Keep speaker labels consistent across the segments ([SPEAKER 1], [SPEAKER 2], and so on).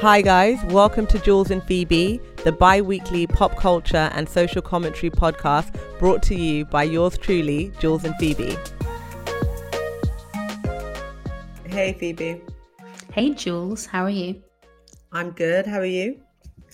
[SPEAKER 1] Hi, guys. Welcome to Jules and Phoebe, the bi weekly pop culture and social commentary podcast brought to you by yours truly, Jules and Phoebe. Hey, Phoebe.
[SPEAKER 2] Hey, Jules. How are you?
[SPEAKER 1] I'm good. How are you?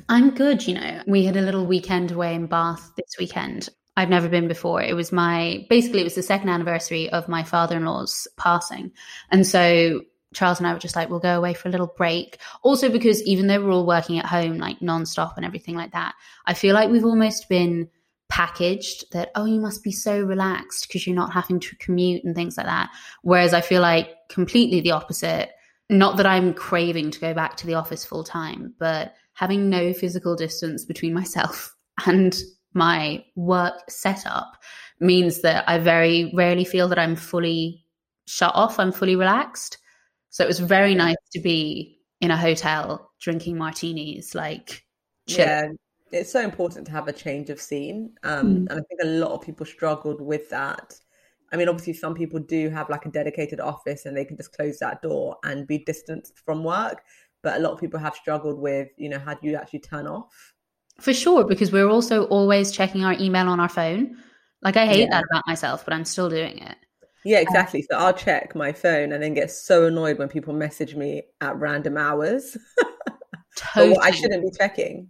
[SPEAKER 2] I'm good. You know, we had a little weekend away in Bath this weekend. I've never been before. It was my basically it was the second anniversary of my father-in-law's passing. And so Charles and I were just like, we'll go away for a little break. Also, because even though we're all working at home like nonstop and everything like that, I feel like we've almost been packaged that, oh, you must be so relaxed because you're not having to commute and things like that. Whereas I feel like completely the opposite. Not that I'm craving to go back to the office full time, but having no physical distance between myself and my work setup means that I very rarely feel that I'm fully shut off, I'm fully relaxed. So it was very nice to be in a hotel drinking martinis, like chill.
[SPEAKER 1] Yeah, it's so important to have a change of scene. Um,
[SPEAKER 2] Mm.
[SPEAKER 1] And I think a lot of people struggled with that. I mean, obviously, some people do have like a dedicated office and they can just close that door and be distanced from work. But a lot of people have struggled with, you know, how do you actually turn off?
[SPEAKER 2] For sure, because we're also always checking our email on our phone. Like I hate
[SPEAKER 1] Yeah.
[SPEAKER 2] that about myself, but I'm still doing it.
[SPEAKER 1] Yeah, exactly. So I'll check my phone and then get so annoyed when people message me at random hours.
[SPEAKER 2] Totally.
[SPEAKER 1] I shouldn't be checking.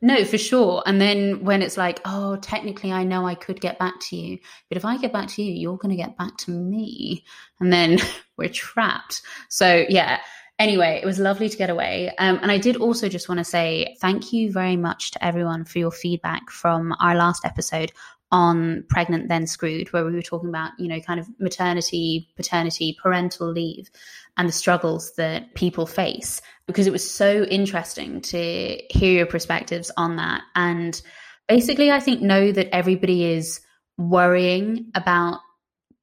[SPEAKER 2] No, for sure. And then when it's like, oh, technically, I know I could get back to you, but if I get back to you, you're going to get back to me. And then we're trapped. So, yeah. Anyway, it was lovely to get away. Um, and I did also just want to say thank you very much to everyone for your feedback from our last episode on Pregnant Then Screwed, where we were talking about, you know, kind of maternity, paternity, parental leave and the struggles that people face because it was so interesting to hear your perspectives on that. And basically, I think know that everybody is worrying about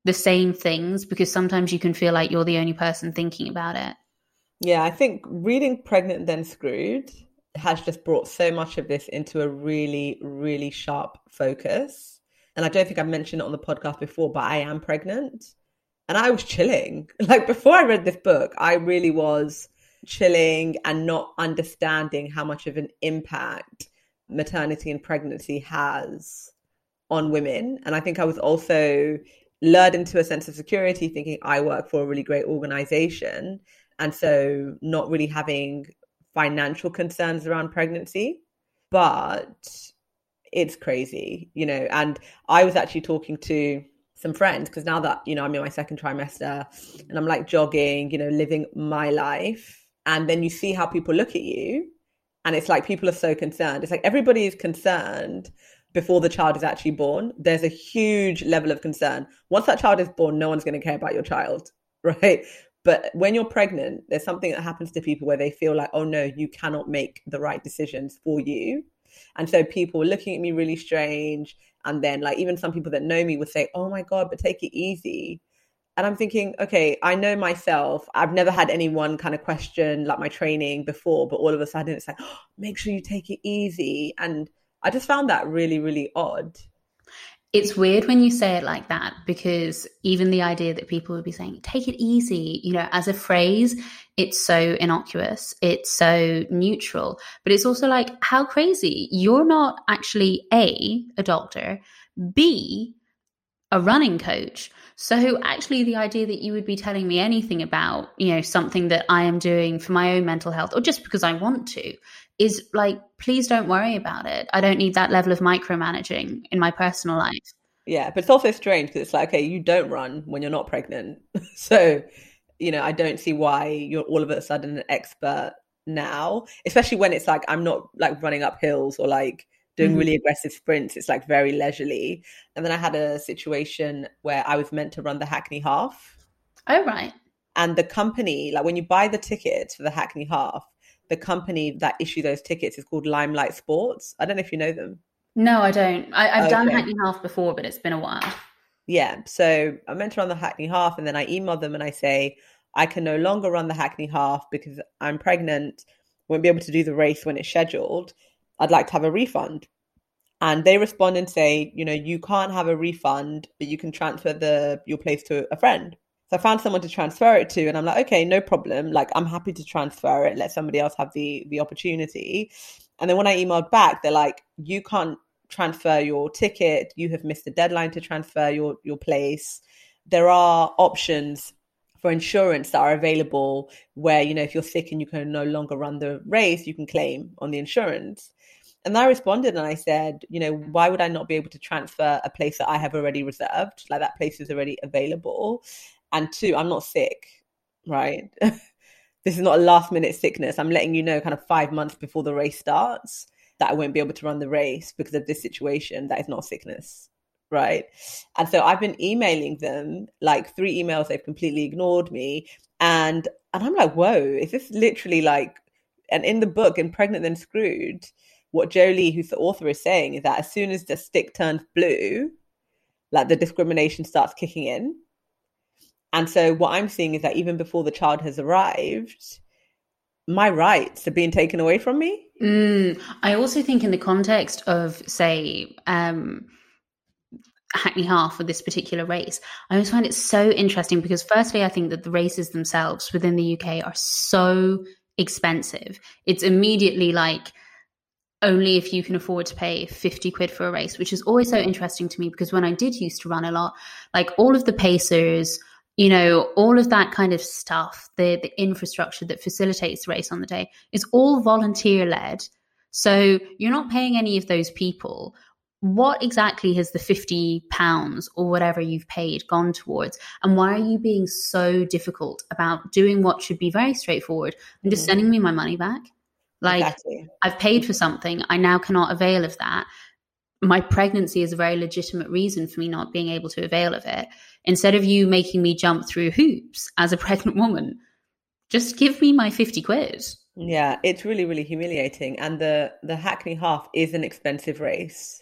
[SPEAKER 2] the same things because sometimes you can feel like you're the only person thinking about it.
[SPEAKER 1] Yeah, I think reading Pregnant Then Screwed has just brought so much of this into a really, really sharp focus. And I don't think I've mentioned it on the podcast before, but I am pregnant. And I was chilling. Like before I read this book, I really was chilling and not understanding how much of an impact maternity and pregnancy has on women. And I think I was also lured into a sense of security, thinking I work for a really great organization. And so not really having financial concerns around pregnancy. But it's crazy, you know. And I was actually talking to some friends because now that, you know, I'm in my second trimester and I'm like jogging, you know, living my life. And then you see how people look at you. And it's like people are so concerned. It's like everybody is concerned before the child is actually born. There's a huge level of concern. Once that child is born, no one's going to care about your child, right? But when you're pregnant, there's something that happens to people where they feel like, oh no, you cannot make the right decisions for you. And so people were looking at me really strange. And then, like, even some people that know me would say, oh my God, but take it easy. And I'm thinking, okay, I know myself. I've never had anyone kind of question like my training before, but all of a sudden it's like, oh, make sure you take it easy. And I just found that really, really odd.
[SPEAKER 2] It's weird when you say it like that because even the idea that people would be saying, take it easy, you know, as a phrase, it's so innocuous, it's so neutral. But it's also like, how crazy. You're not actually A, a doctor, B, a running coach. So actually the idea that you would be telling me anything about, you know, something that I am doing for my own mental health or just because I want to is like, please don't worry about it. I don't need that level of micromanaging in my personal life.
[SPEAKER 1] Yeah, but it's also strange because it's like, okay, you don't run when you're not pregnant. so, you know, I don't see why you're all of a sudden an expert now, especially when it's like I'm not like running up hills or like doing
[SPEAKER 2] Mhm.
[SPEAKER 1] really aggressive sprints. It's like very leisurely. And then I had a situation where I was meant to run the Hackney Half.
[SPEAKER 2] Oh, right.
[SPEAKER 1] And the company, like when you buy the tickets for the Hackney Half, the company that issue those tickets is called Limelight Sports. I don't know if you know them.
[SPEAKER 2] No, I don't. I, I've done Hackney Half before, but it's been a while.
[SPEAKER 1] Yeah. So I meant to run the Hackney Half, and then I email them and I say, I can no longer run the Hackney Half because I'm pregnant, won't be able to do the race when it's scheduled. I'd like to have a refund. And they respond and say, you know, you can't have a refund, but you can transfer the your place to a friend. So I found someone to transfer it to, and I'm like, okay, no problem. Like, I'm happy to transfer it. Let somebody else have the the opportunity. And then when I emailed back, they're like, you can't transfer your ticket. You have missed the deadline to transfer your your place. There are options for insurance that are available where you know if you're sick and you can no longer run the race, you can claim on the insurance. And I responded and I said, you know, why would I not be able to transfer a place that I have already reserved? Like that place is already available. And two, I'm not sick, right? this is not a last minute sickness. I'm letting you know kind of five months before the race starts that I won't be able to run the race because of this situation. That is not sickness, right? And so I've been emailing them like three emails. They've completely ignored me. And and I'm like, whoa, is this literally like and in the book in Pregnant Then Screwed, what Joeli, who's the author, is saying is that as soon as the stick turns blue, like the discrimination starts kicking in and so what I'm seeing is that even before the child has arrived, my rights are being taken away from me.
[SPEAKER 2] Mm, I also think in the context of, say, um, Hackney Half for this particular race, I always find it so interesting because, firstly, I think that the races themselves within the UK are so expensive. It's immediately like only if you can afford to pay 50 quid for a race, which is always so interesting to me because when I did used to run a lot, like all of the pacers, you know, all of that kind of stuff, the the infrastructure that facilitates the race on the day is all volunteer led. So you're not paying any of those people. What exactly has the 50 pounds or whatever you've paid gone towards? And why are you being so difficult about doing what should be very straightforward and just mm. sending me my money back? Like exactly. I've paid for something, I now cannot avail of that my pregnancy is a very legitimate reason for me not being able to avail of it. Instead of you making me jump through hoops as a pregnant woman, just give me my 50 quid.
[SPEAKER 1] Yeah, it's really, really humiliating. And the, the Hackney half is an expensive race,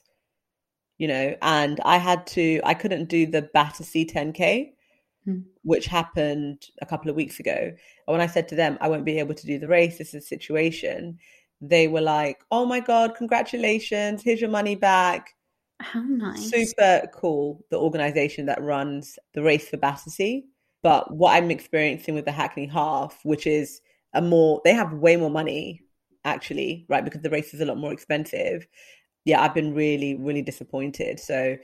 [SPEAKER 1] you know, and I had to, I couldn't do the Battersea 10K, hmm. which happened a couple of weeks ago. And when I said to them, I won't be able to do the race, this is a situation, they were like, "Oh my god, congratulations! Here's your money back."
[SPEAKER 2] How nice!
[SPEAKER 1] Super cool. The organization that runs the race for Battersea. But what I'm experiencing with the Hackney Half, which is a more, they have way more money actually, right? Because the race is a lot more expensive. Yeah, I've been really, really disappointed. So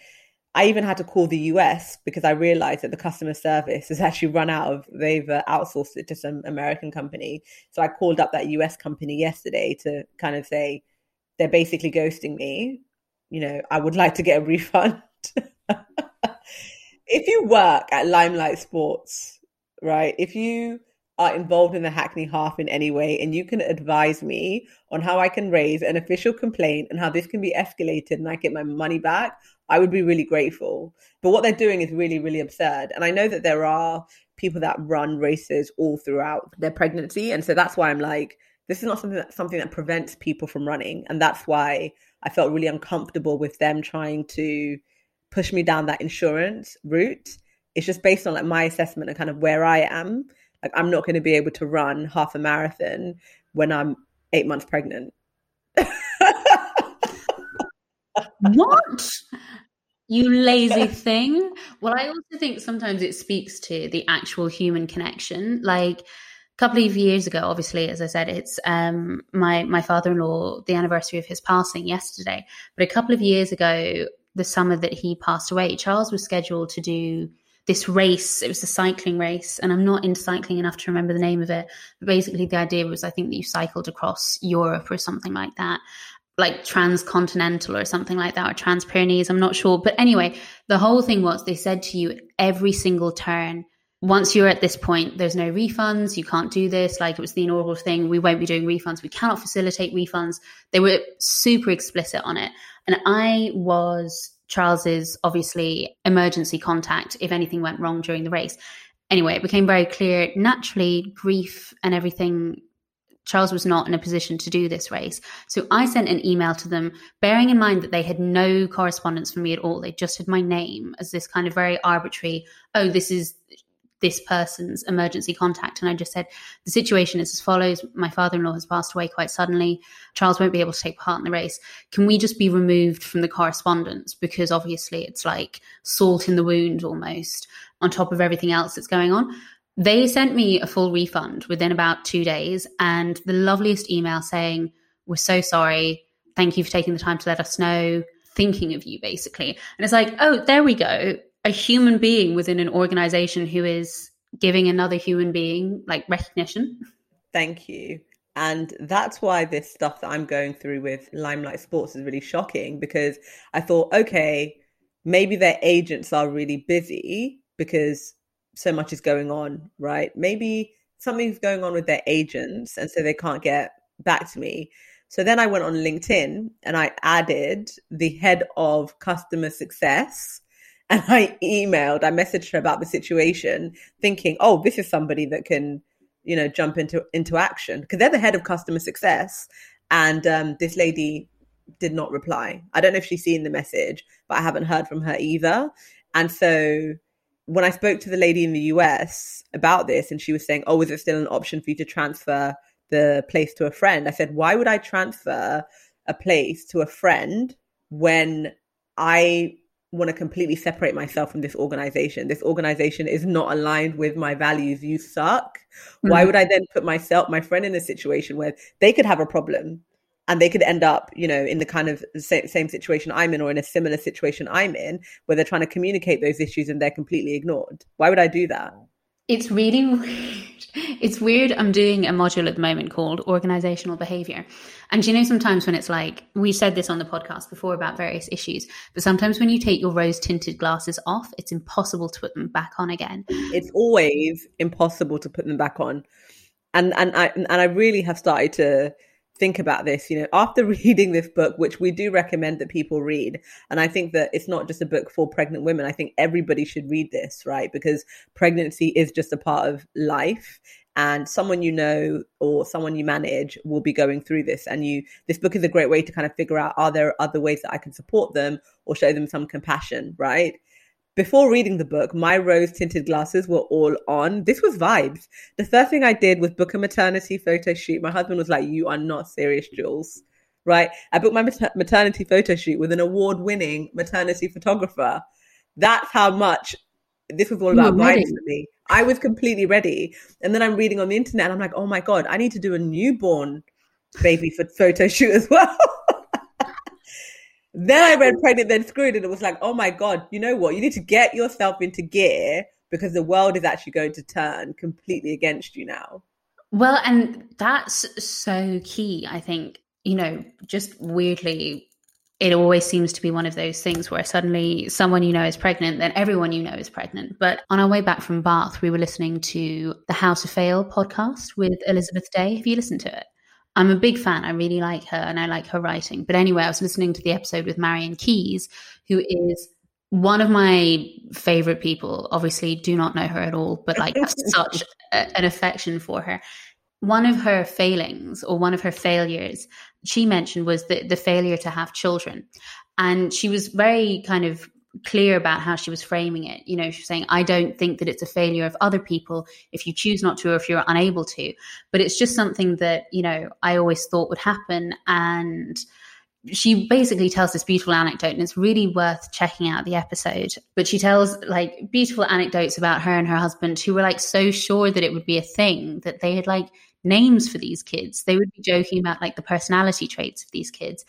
[SPEAKER 1] I even had to call the US because I realized that the customer service has actually run out of, they've uh, outsourced it to some American company. So I called up that US company yesterday to kind of say, they're basically ghosting me. You know, I would like to get a refund. if you work at Limelight Sports, right, if you are involved in the Hackney half in any way and you can advise me on how I can raise an official complaint and how this can be escalated and I get my money back, I would be really grateful. But what they're doing is really, really absurd. And I know that there are people that run races all throughout their pregnancy. And so that's why I'm like, this is not something that something that prevents people from running. And that's why I felt really uncomfortable with them trying to push me down that insurance route. It's just based on like my assessment and kind of where I am. Like I'm not going to be able to run half a marathon when I'm eight months pregnant.
[SPEAKER 2] what? You lazy thing. Well, I also think sometimes it speaks to the actual human connection. Like couple of years ago, obviously, as I said, it's um, my my father in law, the anniversary of his passing yesterday. But a couple of years ago, the summer that he passed away, Charles was scheduled to do this race. It was a cycling race, and I'm not into cycling enough to remember the name of it. But basically, the idea was I think that you cycled across Europe or something like that like transcontinental or something like that, or trans Pyrenees. I'm not sure. But anyway, the whole thing was they said to you every single turn, once you're at this point, there's no refunds. You can't do this. Like it was the inaugural thing. We won't be doing refunds. We cannot facilitate refunds. They were super explicit on it. And I was Charles's obviously emergency contact if anything went wrong during the race. Anyway, it became very clear naturally, grief and everything Charles was not in a position to do this race. So I sent an email to them, bearing in mind that they had no correspondence from me at all. They just had my name as this kind of very arbitrary, oh, this is this person's emergency contact. And I just said, the situation is as follows. My father in law has passed away quite suddenly. Charles won't be able to take part in the race. Can we just be removed from the correspondence? Because obviously it's like salt in the wound almost. on top of everything else that's going on. They sent me a full refund within about two days and the loveliest email saying, We're so sorry. Thank you for taking the time to let us know. Thinking of you, basically. And it's like, oh, there we go. A human being within an organization who is giving another human being like recognition.
[SPEAKER 1] Thank you. And that's why this stuff that I'm going through with Limelight Sports is really shocking because I thought, okay, maybe their agents are really busy because so much is going on, right? Maybe something's going on with their agents and so they can't get back to me. So then I went on LinkedIn and I added the head of customer success and I emailed, I messaged her about the situation, thinking, oh, this is somebody that can, you know, jump into into action because they're the head of customer success. And um, this lady did not reply. I don't know if she's seen the message, but I haven't heard from her either. And so when I spoke to the lady in the US about this, and she was saying, "Oh, is it still an option for you to transfer the place to a friend?" I said, "Why would I transfer a place to a friend when I want to completely separate myself from this organization. This organization is not aligned with my values. You suck. Mm-hmm. Why would I then put myself, my friend, in a situation where they could have a problem and they could end up, you know, in the kind of same, same situation I'm in or in a similar situation I'm in where they're trying to communicate those issues and they're completely ignored. Why would I do that?
[SPEAKER 2] It's really weird. It's weird. I'm doing a module at the moment called organizational behavior. And you know, sometimes when it's like, we said this on the podcast before about various issues, but sometimes when you take your rose tinted glasses off, it's impossible to put them back on again.
[SPEAKER 1] It's always impossible to put them back on. And, and I, and I really have started to think about this, you know, after reading this book, which we do recommend that people read, and I think that it's not just a book for pregnant women. I think everybody should read this, right? Because pregnancy is just a part of life. And someone you know or someone you manage will be going through this. And you, this book is a great way to kind of figure out are there other ways that I can support them or show them some compassion, right? Before reading the book, my rose tinted glasses were all on. This was vibes. The first thing I did was book a maternity photo shoot. My husband was like, You are not serious, Jules. Right? I booked my mater- maternity photo shoot with an award winning maternity photographer. That's how much this was all about vibes for me. I was completely ready. And then I'm reading on the internet and I'm like, Oh my God, I need to do a newborn baby photo shoot as well. Then I read Pregnant Then Screwed and it was like, oh my God, you know what? You need to get yourself into gear because the world is actually going to turn completely against you now.
[SPEAKER 2] Well, and that's so key, I think. You know, just weirdly, it always seems to be one of those things where suddenly someone you know is pregnant, then everyone you know is pregnant. But on our way back from Bath, we were listening to the How to Fail podcast with Elizabeth Day. Have you listened to it? I'm a big fan. I really like her and I like her writing. But anyway, I was listening to the episode with Marian Keyes, who is one of my favorite people. Obviously, do not know her at all, but like have such a, an affection for her. One of her failings or one of her failures she mentioned was the, the failure to have children. And she was very kind of clear about how she was framing it. You know, she's saying, I don't think that it's a failure of other people if you choose not to or if you're unable to, but it's just something that, you know, I always thought would happen. And she basically tells this beautiful anecdote and it's really worth checking out the episode. But she tells like beautiful anecdotes about her and her husband who were like so sure that it would be a thing that they had like names for these kids. They would be joking about like the personality traits of these kids.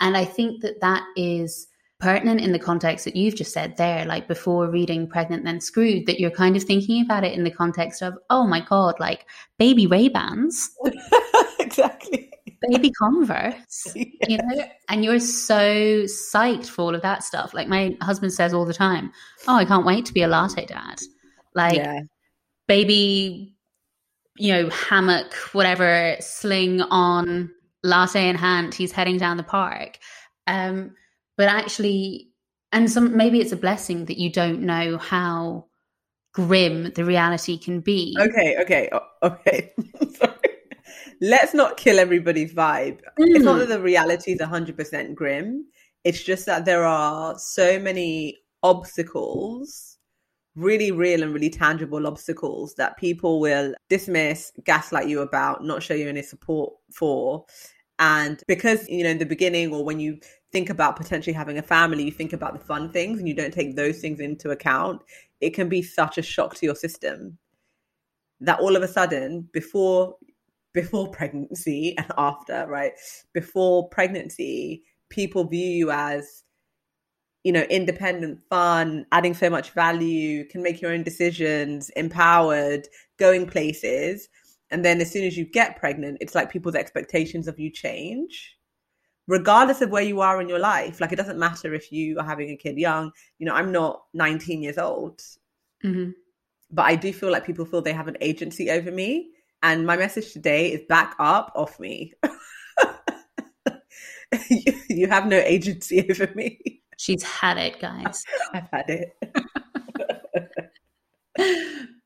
[SPEAKER 2] And I think that that is pertinent in the context that you've just said there, like before reading Pregnant Then Screwed, that you're kind of thinking about it in the context of, oh my God, like baby Ray-Bans.
[SPEAKER 1] exactly.
[SPEAKER 2] Baby Converse, yeah. you know, and you're so psyched for all of that stuff. Like my husband says all the time, "Oh, I can't wait to be a latte dad." Like yeah. baby, you know, hammock, whatever, sling on, latte in hand. He's heading down the park. Um, but actually and some maybe it's a blessing that you don't know how grim the reality can be.
[SPEAKER 1] Okay okay okay. Sorry. Let's not kill everybody's vibe. Mm. it's not that the reality is 100% grim. It's just that there are so many obstacles really real and really tangible obstacles that people will dismiss gaslight you about not show you any support for. And because you know in the beginning or when you think about potentially having a family, you think about the fun things and you don't take those things into account, it can be such a shock to your system that all of a sudden before before pregnancy and after, right? Before pregnancy, people view you as you know, independent, fun, adding so much value, can make your own decisions, empowered, going places. And then as soon as you get pregnant, it's like people's expectations of you change regardless of where you are in your life. Like it doesn't matter if you are having a kid young. You know, I'm not 19 years old, mm-hmm. but I do feel like people feel they have an agency over me. And my message today is back up off me. you, you have no agency over me.
[SPEAKER 2] She's had it, guys.
[SPEAKER 1] I've had it.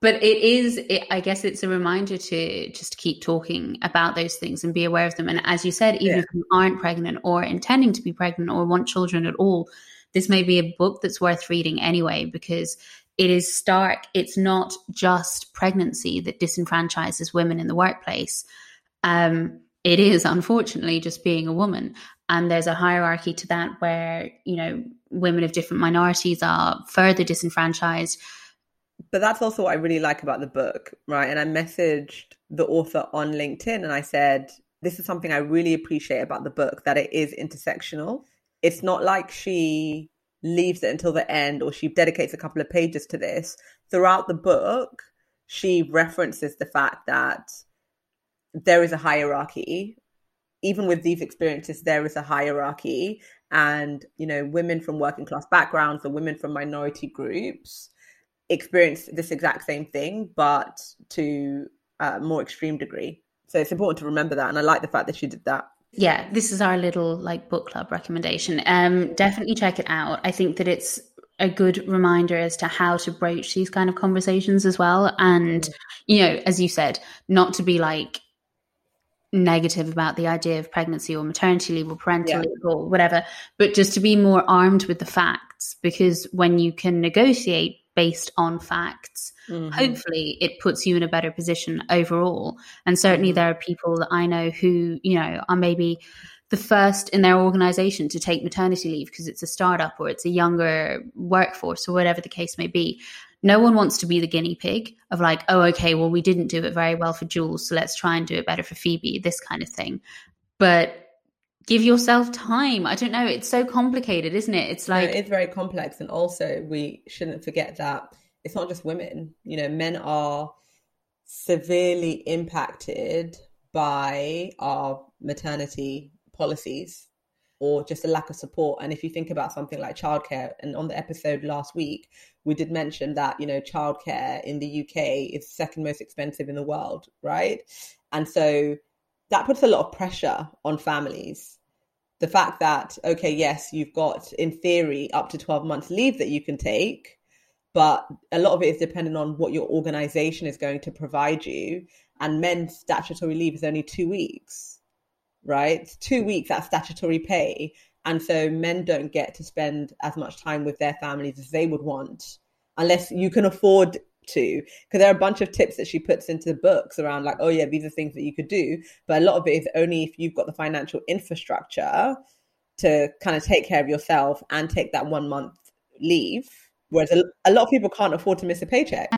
[SPEAKER 2] But it is it, i guess it's a reminder to just keep talking about those things and be aware of them. And as you said even yeah. if you aren't pregnant or intending to be pregnant or want children at all this may be a book that's worth reading anyway because it is stark. It's not just pregnancy that disenfranchises women in the workplace. Um, it is unfortunately just being a woman. And there's a hierarchy to that where you know women of different minorities are further disenfranchised
[SPEAKER 1] but that's also what I really like about the book, right? And I messaged the author on LinkedIn and I said, this is something I really appreciate about the book that it is intersectional. It's not like she leaves it until the end or she dedicates a couple of pages to this. Throughout the book, she references the fact that there is a hierarchy. Even with these experiences, there is a hierarchy. And, you know, women from working class backgrounds or women from minority groups experience this exact same thing, but to a more extreme degree. So it's important to remember that. And I like the fact that she did that.
[SPEAKER 2] Yeah, this is our little like book club recommendation. Um, definitely check it out. I think that it's a good reminder as to how to broach these kind of conversations as well. And, mm. you know, as you said, not to be like negative about the idea of pregnancy or maternity leave or parental yeah. leave or whatever, but just to be more armed with the facts because when you can negotiate based on facts. Mm-hmm. Hopefully, it puts you in a better position overall. And certainly, mm-hmm. there are people that I know who, you know, are maybe the first in their organization to take maternity leave because it's a startup or it's a younger workforce or whatever the case may be. No one wants to be the guinea pig of like, oh, okay, well, we didn't do it very well for Jules, so let's try and do it better for Phoebe, this kind of thing. But give yourself time. I don't know. It's so complicated, isn't it? It's like
[SPEAKER 1] no, it's very complex, and also we shouldn't forget that it's not just women. You know, men are severely impacted by our maternity policies or just a lack of support. And if you think about something like childcare, and on the episode last week, we did mention that, you know, childcare in the UK is second most expensive in the world, right? And so that puts a lot of pressure on families. The fact that okay yes you've got in theory up to 12 months leave that you can take but a lot of it is dependent on what your organization is going to provide you. And men's statutory leave is only two weeks right? Two weeks at statutory pay. And so men don't get to spend as much time with their families as they would want unless you can afford to because there are a bunch of tips that she puts into the books around like oh yeah these are things that you could do. But a lot of it is only if you've got the financial infrastructure to kind of take care of yourself and take that one month leave whereas a, a lot of people can't afford to miss a paycheck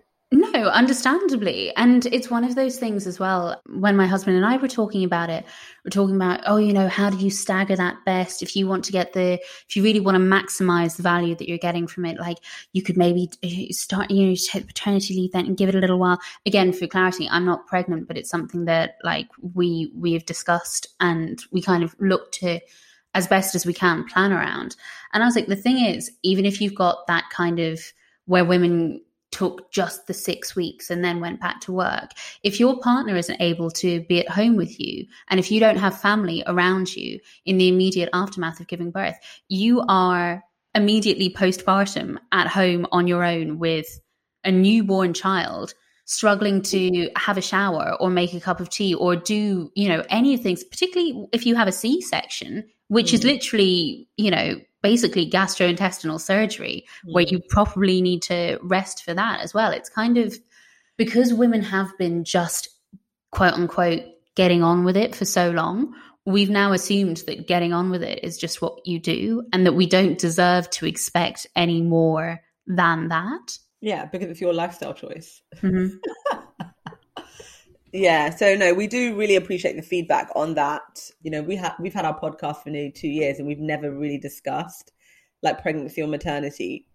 [SPEAKER 2] no, understandably. And it's one of those things as well. When my husband and I were talking about it, we're talking about, oh, you know, how do you stagger that best? If you want to get the, if you really want to maximize the value that you're getting from it, like you could maybe uh, start, you know, take paternity leave then and give it a little while. Again, for clarity, I'm not pregnant, but it's something that like we, we have discussed and we kind of look to, as best as we can plan around. And I was like, the thing is, even if you've got that kind of where women took just the six weeks and then went back to work. If your partner isn't able to be at home with you, and if you don't have family around you in the immediate aftermath of giving birth, you are immediately postpartum at home on your own with a newborn child struggling to have a shower or make a cup of tea or do you know any of things particularly if you have a c-section which mm. is literally you know basically gastrointestinal surgery mm. where you probably need to rest for that as well. It's kind of because women have been just quote unquote getting on with it for so long, we've now assumed that getting on with it is just what you do and that we don't deserve to expect any more than that.
[SPEAKER 1] Yeah, because it's your lifestyle choice. Mm-hmm. yeah, so no, we do really appreciate the feedback on that. You know, we have we've had our podcast for nearly two years and we've never really discussed like pregnancy or maternity,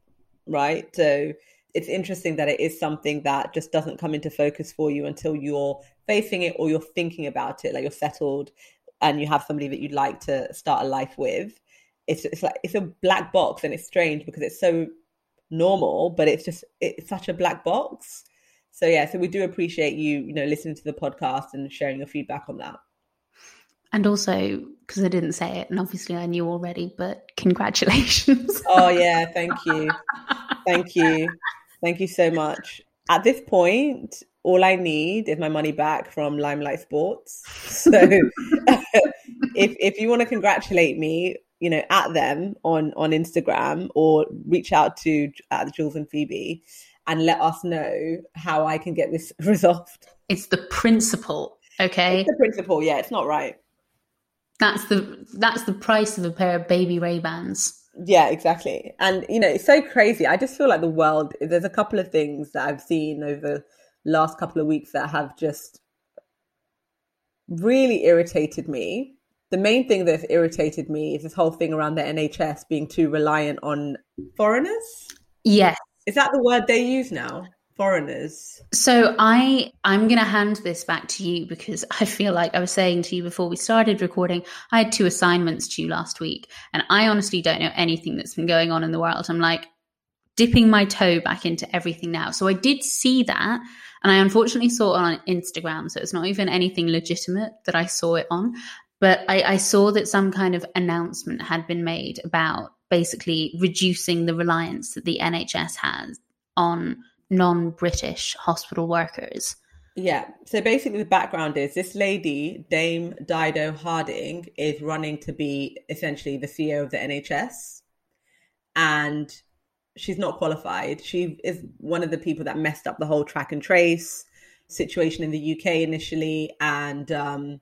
[SPEAKER 1] right? So it's interesting that it is something that just doesn't come into focus for you until you're facing it or you're thinking about it, like you're settled and you have somebody that you'd like to start a life with. It's it's like it's a black box and it's strange because it's so normal, but it's just it's such a black box. So yeah, so we do appreciate you, you know, listening to the podcast and sharing your feedback on that.
[SPEAKER 2] And also, because I didn't say it, and obviously I knew already, but congratulations.
[SPEAKER 1] oh yeah, thank you, thank you. Thank you so much. At this point, all I need is my money back from Limelight Sports. So if if you want to congratulate me, you know, at them on on Instagram or reach out to at Jules and Phoebe and let us know how I can get this resolved.
[SPEAKER 2] It's the principle, okay?
[SPEAKER 1] It's the principle, yeah, it's not right.
[SPEAKER 2] That's the that's the price of a pair of baby Ray Bans.
[SPEAKER 1] Yeah, exactly. And you know, it's so crazy. I just feel like the world there's a couple of things that I've seen over the last couple of weeks that have just really irritated me. The main thing that's irritated me is this whole thing around the NHS being too reliant on foreigners.
[SPEAKER 2] Yes.
[SPEAKER 1] Is that the word they use now? foreigners.
[SPEAKER 2] So i i'm going to hand this back to you because i feel like i was saying to you before we started recording i had two assignments to you last week and i honestly don't know anything that's been going on in the world. I'm like dipping my toe back into everything now. So i did see that and i unfortunately saw it on instagram so it's not even anything legitimate that i saw it on. But I, I saw that some kind of announcement had been made about basically reducing the reliance that the nhs has on non British hospital workers.
[SPEAKER 1] Yeah. So basically, the background is this lady, Dame Dido Harding, is running to be essentially the CEO of the NHS. And she's not qualified. She is one of the people that messed up the whole track and trace situation in the UK initially. And um,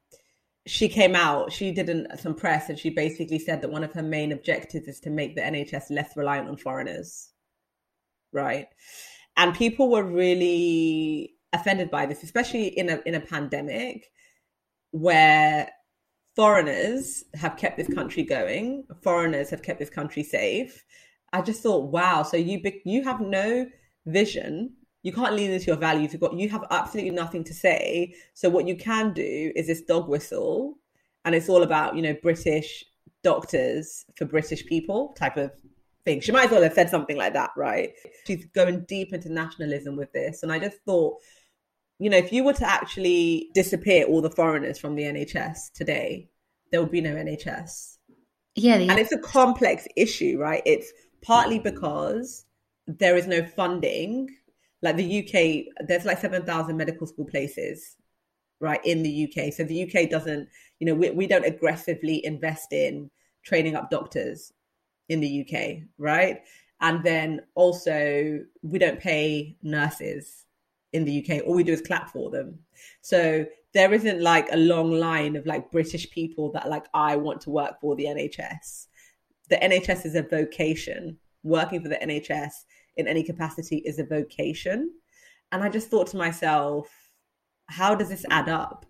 [SPEAKER 1] she came out, she did an, some press, and she basically said that one of her main objectives is to make the NHS less reliant on foreigners. Right and people were really offended by this, especially in a in a pandemic where foreigners have kept this country going, foreigners have kept this country safe. I just thought, wow, so you you have no vision. You can't lean into your values. You've got you have absolutely nothing to say. So what you can do is this dog whistle, and it's all about you know British doctors for British people type of thing. She might as well have said something like that, right? She's going deep into nationalism with this. And I just thought, you know, if you were to actually disappear all the foreigners from the NHS today, there would be no NHS.
[SPEAKER 2] Yeah.
[SPEAKER 1] And it's a complex issue, right? It's partly because there is no funding. Like the UK, there's like 7,000 medical school places, right, in the UK. So the UK doesn't, you know, we, we don't aggressively invest in training up doctors in the UK, right? And then also, we don't pay nurses in the UK. All we do is clap for them. So there isn't like a long line of like British people that like, I want to work for the NHS. The NHS is a vocation. Working for the NHS in any capacity is a vocation. And I just thought to myself, how does this add up?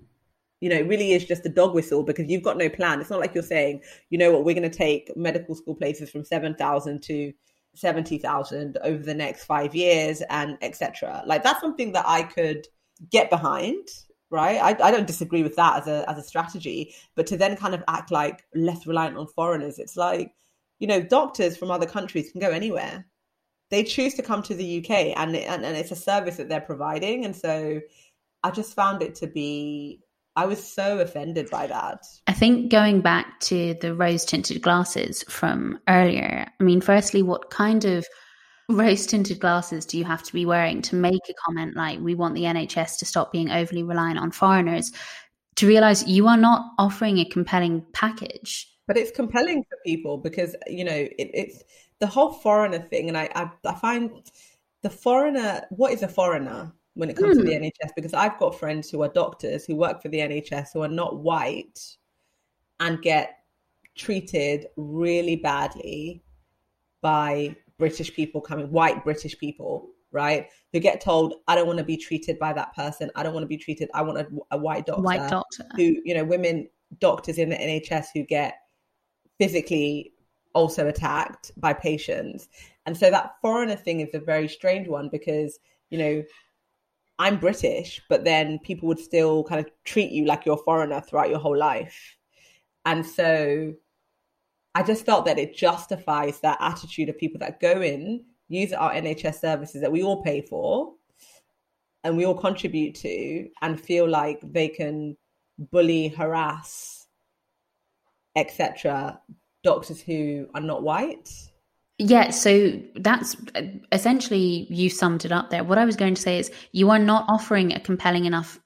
[SPEAKER 1] you know, it really is just a dog whistle because you've got no plan. It's not like you're saying, you know what, we're going to take medical school places from 7,000 to 70,000 over the next five years and etc. Like that's something that I could get behind, right? I, I don't disagree with that as a, as a strategy, but to then kind of act like less reliant on foreigners, it's like, you know, doctors from other countries can go anywhere. They choose to come to the UK and, and, and it's a service that they're providing. And so I just found it to be I was so offended by that.
[SPEAKER 2] I think going back to the rose tinted glasses from earlier, I mean, firstly, what kind of rose tinted glasses do you have to be wearing to make a comment like, we want the NHS to stop being overly reliant on foreigners? To realize you are not offering a compelling package.
[SPEAKER 1] But it's compelling for people because, you know, it, it's the whole foreigner thing. And I, I, I find the foreigner, what is a foreigner? when it comes mm. to the hmm. NHS because I've got friends who are doctors who work for the NHS who are not white and get treated really badly by British people coming, white British people, right? Who get told, I don't want to be treated by that person. I don't want to be treated. I want a, a white doctor.
[SPEAKER 2] White doctor.
[SPEAKER 1] Who, you know, women doctors in the NHS who get physically also attacked by patients. And so that foreigner thing is a very strange one because, you know, I'm British, but then people would still kind of treat you like you're a foreigner throughout your whole life. And so I just felt that it justifies that attitude of people that go in, use our NHS services that we all pay for and we all contribute to, and feel like they can bully, harass, etc., doctors who are not white.
[SPEAKER 2] Yeah, so that's essentially you summed it up there. What I was going to say is you are not offering a compelling enough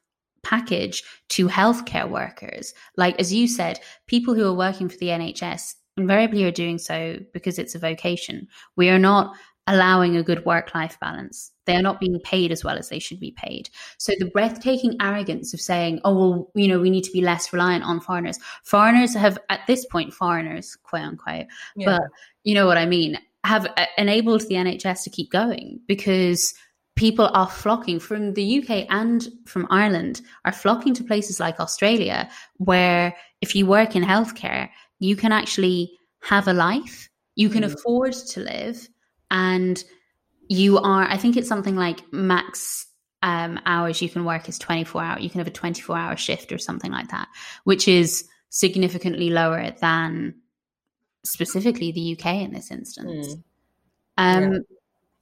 [SPEAKER 2] package to healthcare workers. Like, as you said, people who are working for the NHS invariably are doing so because it's a vocation. We are not allowing a good work life balance. They are not being paid as well as they should be paid. So the breathtaking arrogance of saying, oh, well, you know, we need to be less reliant on foreigners. Foreigners have, at this point, foreigners, quote unquote, yeah. but you know what I mean, have uh, enabled the NHS to keep going because people are flocking from the UK and from Ireland are flocking to places like Australia, where if you work in healthcare, you can actually have a life, you can mm. afford to live, and you are, I think it's something like max um, hours you can work is 24 hours. You can have a 24 hour shift or something like that, which is significantly lower than specifically the UK in this instance. Mm. Um, yeah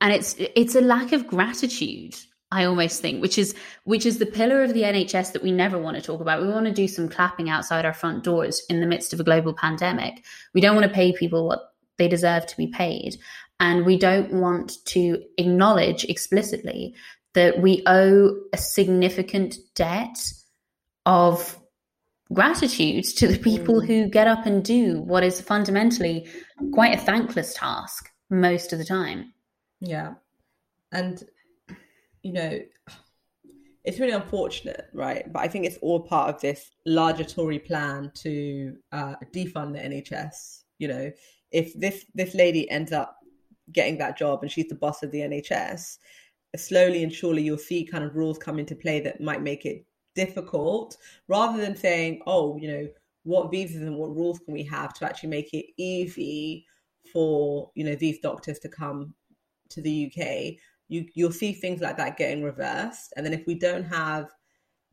[SPEAKER 2] and it's it's a lack of gratitude I almost think, which is which is the pillar of the NHS that we never want to talk about. We want to do some clapping outside our front doors in the midst of a global pandemic. We don't want to pay people what they deserve to be paid, and we don't want to acknowledge explicitly that we owe a significant debt of gratitude to the people mm. who get up and do what is fundamentally quite a thankless task most of the time.
[SPEAKER 1] Yeah. And, you know, it's really unfortunate, right? But I think it's all part of this larger Tory plan to uh, defund the NHS. You know, if this this lady ends up getting that job and she's the boss of the NHS, slowly and surely you'll see kind of rules come into play that might make it difficult, rather than saying, oh, you know, what visas and what rules can we have to actually make it easy for you know these doctors to come to the UK, you you'll see things like that getting reversed. And then if we don't have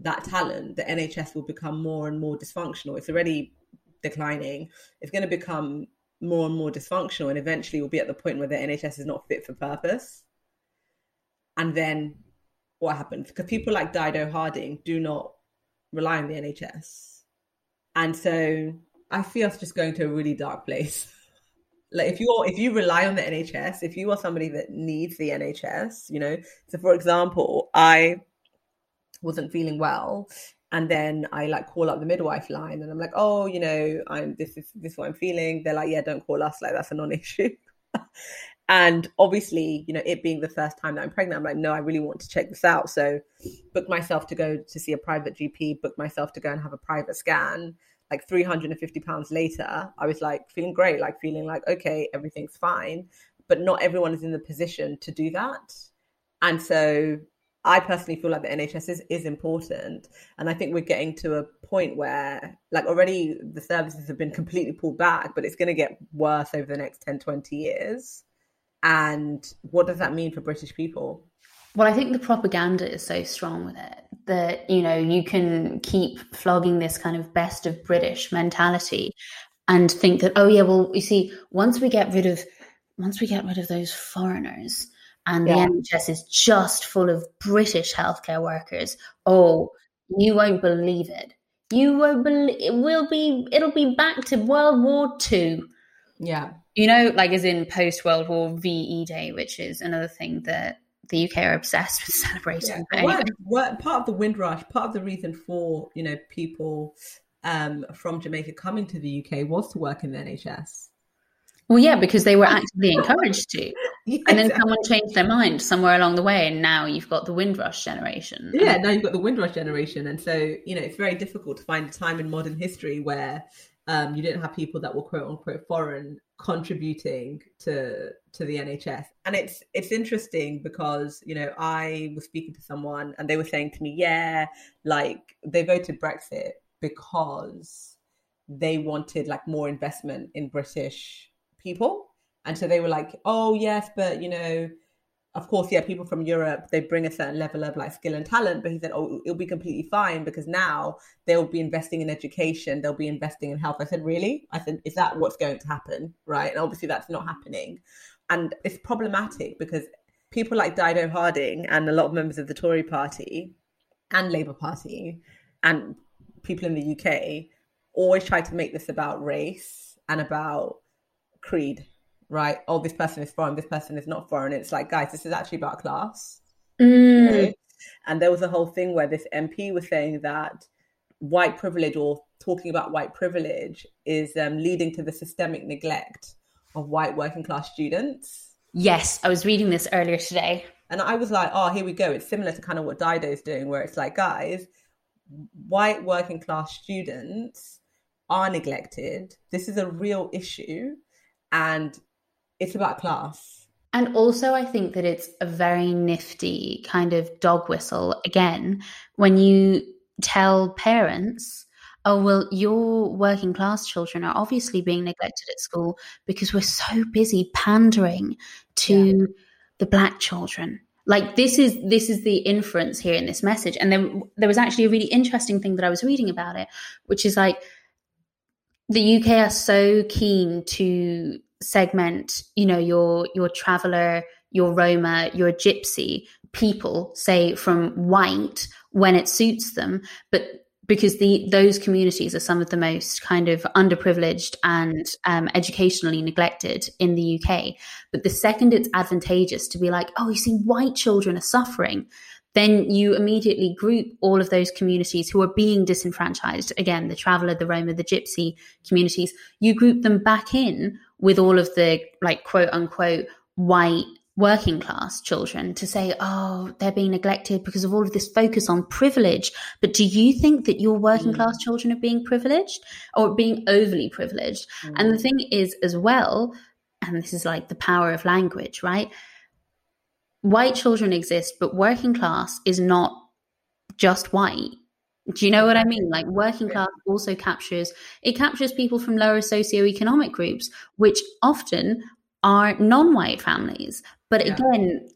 [SPEAKER 1] that talent, the NHS will become more and more dysfunctional. It's already declining. It's going to become more and more dysfunctional, and eventually we'll be at the point where the NHS is not fit for purpose. And then what happens? Because people like Dido Harding do not rely on the NHS. And so I feel us just going to a really dark place. like if you're if you rely on the NHS, if you are somebody that needs the NHS, you know, so for example, I wasn't feeling well and then I like call up the midwife line and I'm like, oh, you know, I'm this is this is what I'm feeling. They're like, yeah, don't call us, like that's a non-issue. and obviously, you know, it being the first time that I'm pregnant, I'm like, no, I really want to check this out. So book myself to go to see a private GP, book myself to go and have a private scan like 350 pounds later, I was like feeling great, like feeling like, okay, everything's fine. But not everyone is in the position to do that. And so I personally feel like the NHS is, is important. And I think we're getting to a point where, like, already the services have been completely pulled back, but it's going to get worse over the next 10, 20 years. And what does that mean for British people?
[SPEAKER 2] Well, I think the propaganda is so strong with it that, you know, you can keep flogging this kind of best of British mentality and think that, oh yeah, well, you see, once we get rid of once we get rid of those foreigners and yeah. the NHS is just full of British healthcare workers, oh, you won't believe it. You won't believe it will be it'll be back to World War Two.
[SPEAKER 1] Yeah.
[SPEAKER 2] You know, like as in post World War VE Day, which is another thing that the UK are obsessed with celebrating. Yeah.
[SPEAKER 1] Anyway. What, part of the Windrush, part of the reason for you know people um, from Jamaica coming to the UK was to work in the NHS.
[SPEAKER 2] Well, yeah, because they were actively encouraged to, yeah, and then someone changed their mind somewhere along the way, and now you've got the Windrush generation.
[SPEAKER 1] Yeah, now you've got the Windrush generation, and so you know it's very difficult to find a time in modern history where Um, you didn't have people that were quote unquote foreign contributing to to the NHS. And it's it's interesting because, you know, I was speaking to someone and they were saying to me, yeah, like they voted Brexit because they wanted like more investment in British people. And so they were like, oh yes, but you know, of course, yeah, people from Europe, they bring a certain level of like skill and talent, but he said, oh, it'll be completely fine because now they'll be investing in education, they'll be investing in health. I said, really? I said, is that what's going to happen? Right. And obviously that's not happening. And it's problematic because people like Dido Harding and a lot of members of the Tory party and Labour Party and people in the UK always try to make this about race and about creed right? Oh, this person is foreign, this person is not foreign. It's like, guys, this is actually about class.
[SPEAKER 2] Mm.
[SPEAKER 1] And there was a whole thing where this MP was saying that white privilege or talking about white privilege is um, leading to the systemic neglect of white working class students.
[SPEAKER 2] Yes, I was reading this earlier today.
[SPEAKER 1] And I was like, oh, here we go. It's similar to kind of what Dido is doing, where it's like, guys, white working class students are neglected. This is a real issue. And it's about class.
[SPEAKER 2] And also, I think that it's a very nifty kind of dog whistle again when you tell parents, oh, well, your working class children are obviously being neglected at school because we're so busy pandering to yeah. the black children. Like this is this is the inference here in this message. And then there was actually a really interesting thing that I was reading about it, which is like the UK are so keen to segment, you know, your your traveler, your Roma, your gypsy people, say from white when it suits them, but because the those communities are some of the most kind of underprivileged and um, educationally neglected in the UK. But the second it's advantageous to be like, oh, you see, white children are suffering, then you immediately group all of those communities who are being disenfranchised again the traveler the roma the gypsy communities you group them back in with all of the like quote unquote white working class children to say, oh, they're being neglected because of all of this focus on privilege. But do you think that your working mm. class children are being privileged or being overly privileged? Mm. And the thing is, as well, and this is like the power of language, right? White children exist, but working class is not just white. Do you know what I mean? Like working class also captures it captures people from lower socioeconomic groups, which often are non-white families. But yeah. again,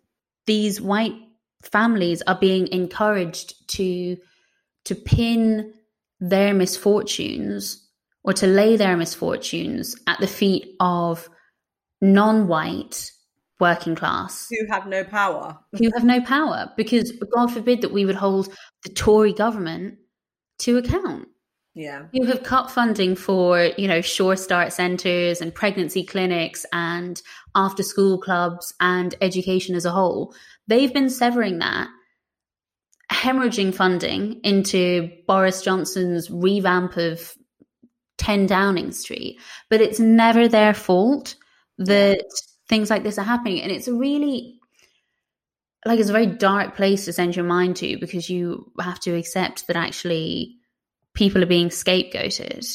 [SPEAKER 2] these white families are being encouraged to to pin their misfortunes or to lay their misfortunes at the feet of non-white working class
[SPEAKER 1] who have no power
[SPEAKER 2] who have no power because god forbid that we would hold the tory government to account.
[SPEAKER 1] Yeah.
[SPEAKER 2] You have cut funding for, you know, sure start centers and pregnancy clinics and after school clubs and education as a whole. They've been severing that, hemorrhaging funding into Boris Johnson's revamp of 10 Downing Street. But it's never their fault that things like this are happening. And it's a really like it's a very dark place to send your mind to because you have to accept that actually people are being scapegoated.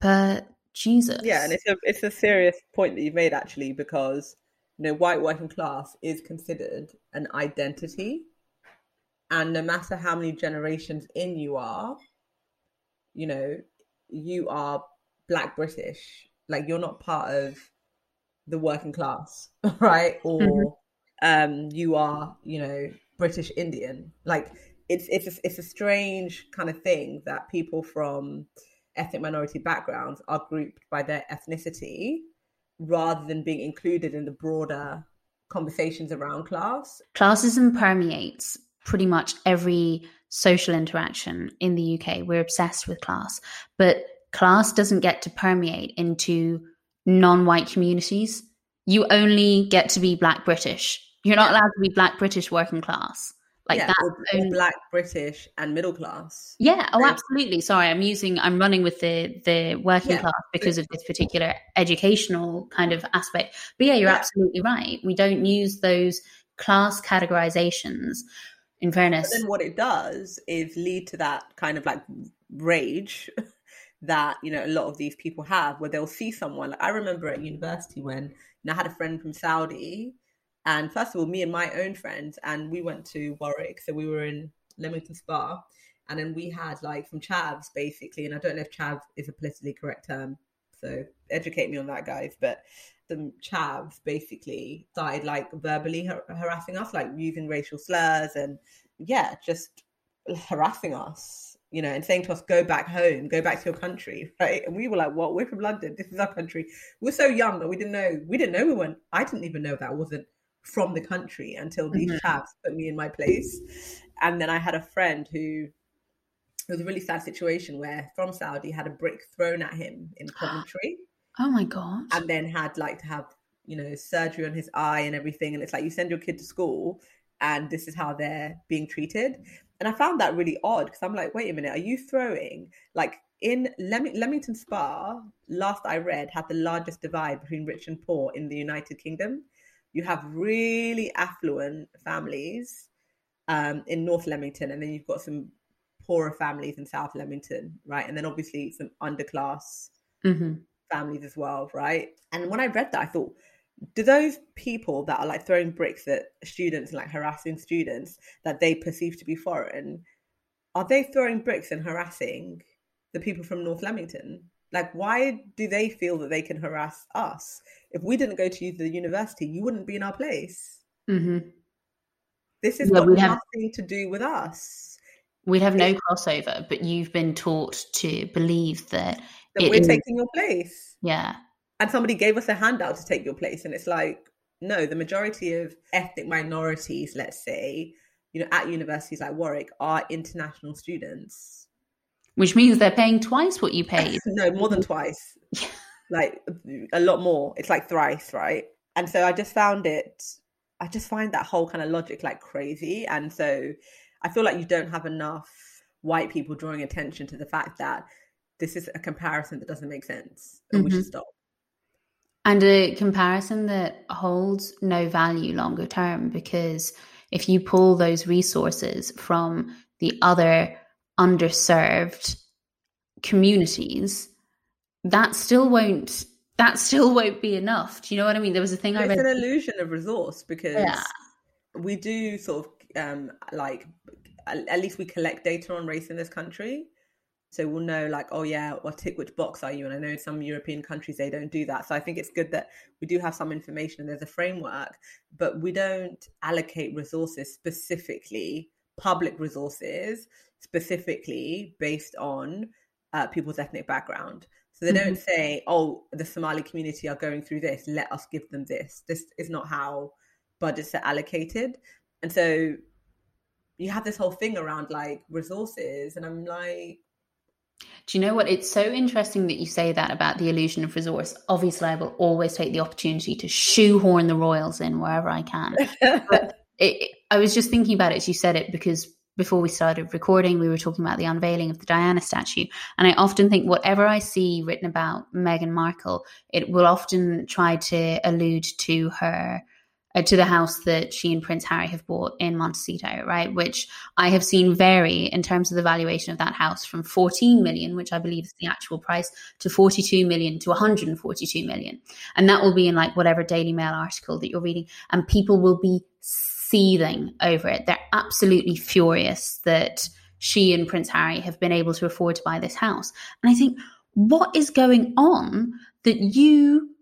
[SPEAKER 2] But Jesus,
[SPEAKER 1] yeah, and it's a it's a serious point that you've made actually because you know white working class is considered an identity, and no matter how many generations in you are, you know, you are Black British. Like you're not part of the working class, right? Or mm-hmm um, you are, you know, British Indian. Like it's it's it's a strange kind of thing that people from ethnic minority backgrounds are grouped by their ethnicity rather than being included in the broader conversations around class.
[SPEAKER 2] Classism permeates pretty much every social interaction in the UK. We're obsessed with class, but class doesn't get to permeate into non white communities. You only get to be Black British you're not allowed to be black British working class. Like yeah, that
[SPEAKER 1] or, or black British and middle class.
[SPEAKER 2] Yeah, oh absolutely. Sorry, I'm using I'm running with the the working yeah. class because of this particular educational kind of aspect. But yeah, you're yeah. absolutely right. We don't use those class categorizations in fairness.
[SPEAKER 1] But then what it does is lead to that kind of like rage that you know a lot of these people have where they'll see someone. Like i remember at university when i had a friend from saudi and first of all me and my own friends and we went to warwick so we were in leamington spa and then we had like from chavs basically and i don't know if chav is a politically correct term so educate me on that guys but the chavs basically started like verbally har- harassing us like using racial slurs and yeah just harassing us you know, and saying to us, go back home, go back to your country, right? And we were like, what? We're from London. This is our country. We're so young that we didn't know. We didn't know we weren't. I didn't even know that I wasn't from the country until these mm-hmm. chaps put me in my place. And then I had a friend who it was a really sad situation where from Saudi had a brick thrown at him in Coventry.
[SPEAKER 2] Oh my god!
[SPEAKER 1] And then had like to have you know surgery on his eye and everything. And it's like you send your kid to school, and this is how they're being treated. And I found that really odd because I'm like, wait a minute, are you throwing like in Lem- Leamington Spa? Last I read, had the largest divide between rich and poor in the United Kingdom. You have really affluent families um, in North Leamington, and then you've got some poorer families in South Leamington, right? And then obviously some underclass mm-hmm. families as well, right? And when I read that, I thought, do those people that are like throwing bricks at students and like harassing students that they perceive to be foreign are they throwing bricks and harassing the people from north leamington? Like why do they feel that they can harass us? If we didn't go to the university you wouldn't be in our place. Mm-hmm. this is yeah, got nothing have, to do with us.
[SPEAKER 2] We'd have no crossover but you've been taught to believe that,
[SPEAKER 1] that we're taking your place.
[SPEAKER 2] Yeah
[SPEAKER 1] and somebody gave us a handout to take your place and it's like no the majority of ethnic minorities let's say you know at universities like warwick are international students.
[SPEAKER 2] Which means they're paying twice what you paid.
[SPEAKER 1] No more than twice. Like a lot more. It's like thrice right? And so i just found it i just find that whole kind of logic like crazy. And so i feel like you don't have enough white people drawing attention to the fact that this is a comparison that doesn't make sense and mm-hmm. we should mm-hmm. stop
[SPEAKER 2] and a comparison that holds no value longer term because if you pull those resources from the other underserved communities, that still won't that still won't be enough. Do you know what I mean? There was a thing
[SPEAKER 1] it's
[SPEAKER 2] I read.
[SPEAKER 1] It's an illusion of resource because yeah. we do sort of um, like at least we collect data on race in this country. So we'll know like, oh yeah, well tick which box are you? And I know some European countries they don't do that. So I think it's good that we do have some information and there's a framework, but we don't allocate resources specifically, public resources specifically based on uh, people's ethnic background. So they mm-hmm. don't say, oh, the Somali community are going through this, let us give them this. This is not how budgets are allocated. And so you have this whole thing around like resources, and I'm like,
[SPEAKER 2] do you know what? It's so interesting that you say that about the illusion of resource. Obviously, I will always take the opportunity to shoehorn the royals in wherever I can. but it, I was just thinking about it as you said it because before we started recording, we were talking about the unveiling of the Diana statue. And I often think whatever I see written about Meghan Markle, it will often try to allude to her uh, to the house that she and Prince Harry have bought in Montecito, right? Which I have seen vary in terms of the valuation of that house from 14 million, which I believe is the actual price, to 42 million to 142 million. And that will be in like whatever Daily Mail article that you're reading. And people will be seething over it. They're absolutely furious that she and Prince Harry have been able to afford to buy this house. And I think, what is going on that you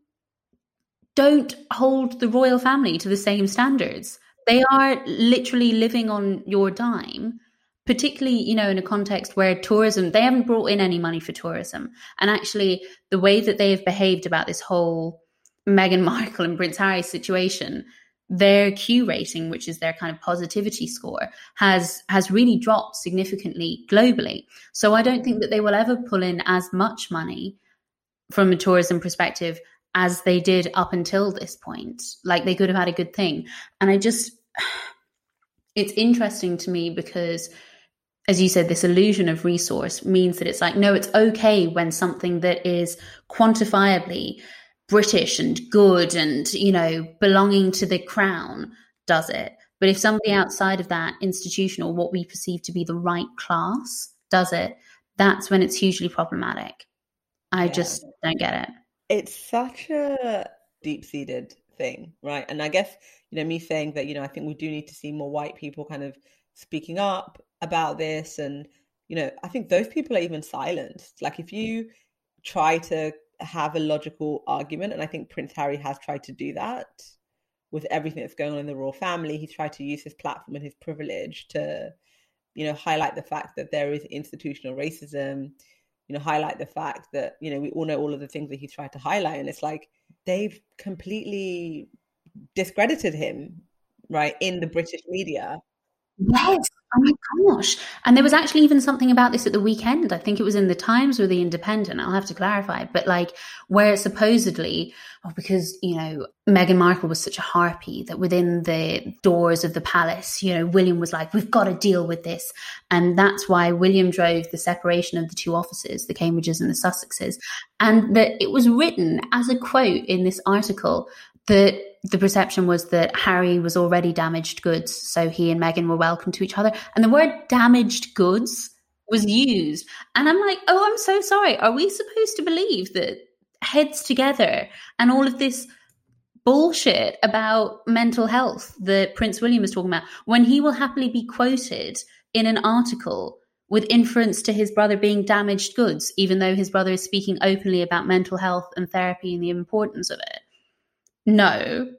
[SPEAKER 2] don't hold the royal family to the same standards. They are literally living on your dime, particularly, you know, in a context where tourism, they haven't brought in any money for tourism. And actually, the way that they have behaved about this whole Meghan Markle and Prince Harry situation, their Q rating, which is their kind of positivity score, has has really dropped significantly globally. So I don't think that they will ever pull in as much money from a tourism perspective as they did up until this point. Like they could have had a good thing. And I just, it's interesting to me because, as you said, this illusion of resource means that it's like, no, it's okay when something that is quantifiably British and good and, you know, belonging to the crown does it. But if somebody mm. outside of that institution or what we perceive to be the right class does it, that's when it's hugely problematic. I yeah. just don't get it.
[SPEAKER 1] It's such a deep seated thing, right? And I guess, you know, me saying that, you know, I think we do need to see more white people kind of speaking up about this. And, you know, I think those people are even silenced. Like if you try to have a logical argument, and I think Prince Harry has tried to do that with everything that's going on in the royal family, he's tried to use his platform and his privilege to, you know, highlight the fact that there is institutional racism, you know, highlight the fact that, you know, we all know all of the things that he's tried to highlight. And it's like they've completely discredited him, right, in the British media.
[SPEAKER 2] Yes. Oh my gosh. And there was actually even something about this at the weekend. I think it was in the Times or the Independent. I'll have to clarify. But like where supposedly, oh, because, you know, Meghan Markle was such a harpy that within the doors of the palace, you know, William was like, we've got to deal with this. And that's why William drove the separation of the two offices, the Cambridges and the Sussexes. And that it was written as a quote in this article that the perception was that Harry was already damaged goods, so he and Meghan were welcome to each other. And the word damaged goods was used. And I'm like, oh, I'm so sorry. Are we supposed to believe that heads together and all of this bullshit about mental health that Prince William is talking about, when he will happily be quoted in an article with inference to his brother being damaged goods, even though his brother is speaking openly about mental health and therapy and the importance of it? No,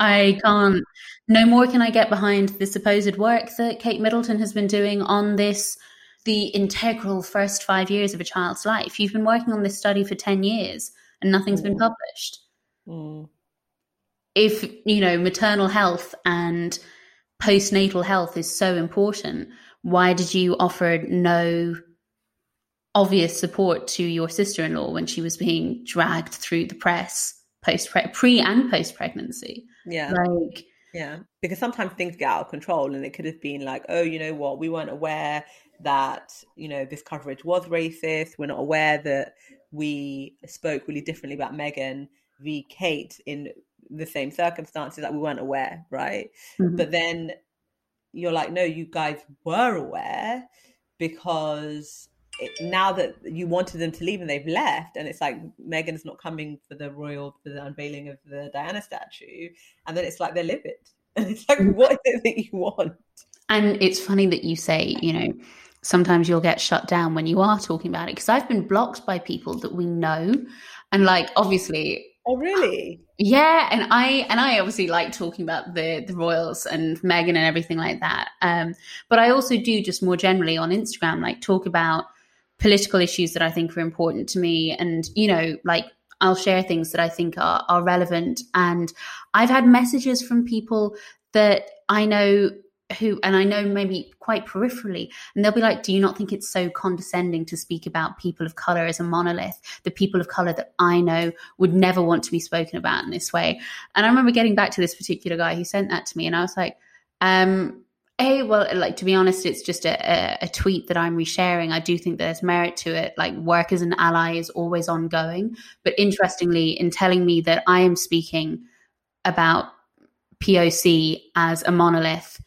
[SPEAKER 2] I can't. No more can I get behind the supposed work that Kate Middleton has been doing on this, the integral first five years of a child's life. You've been working on this study for 10 years and nothing's mm. been published. Mm. If, you know, maternal health and postnatal health is so important, why did you offer no obvious support to your sister in law when she was being dragged through the press? Post pre and post pregnancy.
[SPEAKER 1] Yeah. Like yeah, because sometimes things get out of control and it could have been like, oh, you know what, we weren't aware that, you know, this coverage was racist. We're not aware that we spoke really differently about Meghan v. Kate in the same circumstances that we weren't aware, right? Mm-hmm. But then you're like, no, you guys were aware because now that you wanted them to leave and they've left, and it's like Meghan's not coming for the royal for the unveiling of the Diana statue, and then it's like they're livid, and it's like, what is it that you want?
[SPEAKER 2] And it's funny that you say, you know, sometimes you'll get shut down when you are talking about it because I've been blocked by people that we know, and like obviously.
[SPEAKER 1] Oh really?
[SPEAKER 2] Yeah, and I and I obviously like talking about the the royals and Meghan and everything like that. Um, but I also do just more generally on Instagram, like talk about political issues that I think are important to me. And, you know, like I'll share things that I think are, are relevant. And I've had messages from people that I know who, and I know maybe quite peripherally, and they'll be like, Do you not think it's so condescending to speak about people of color as a monolith? The people of color that I know would never want to be spoken about in this way. And I remember getting back to this particular guy who sent that to me, and I was like, um, a well like to be honest it's just a, a, a, tweet that i'm resharing. I do think there's merit to it. Like work as an ally is always ongoing. But interestingly in telling me that i am speaking about poc as a monolith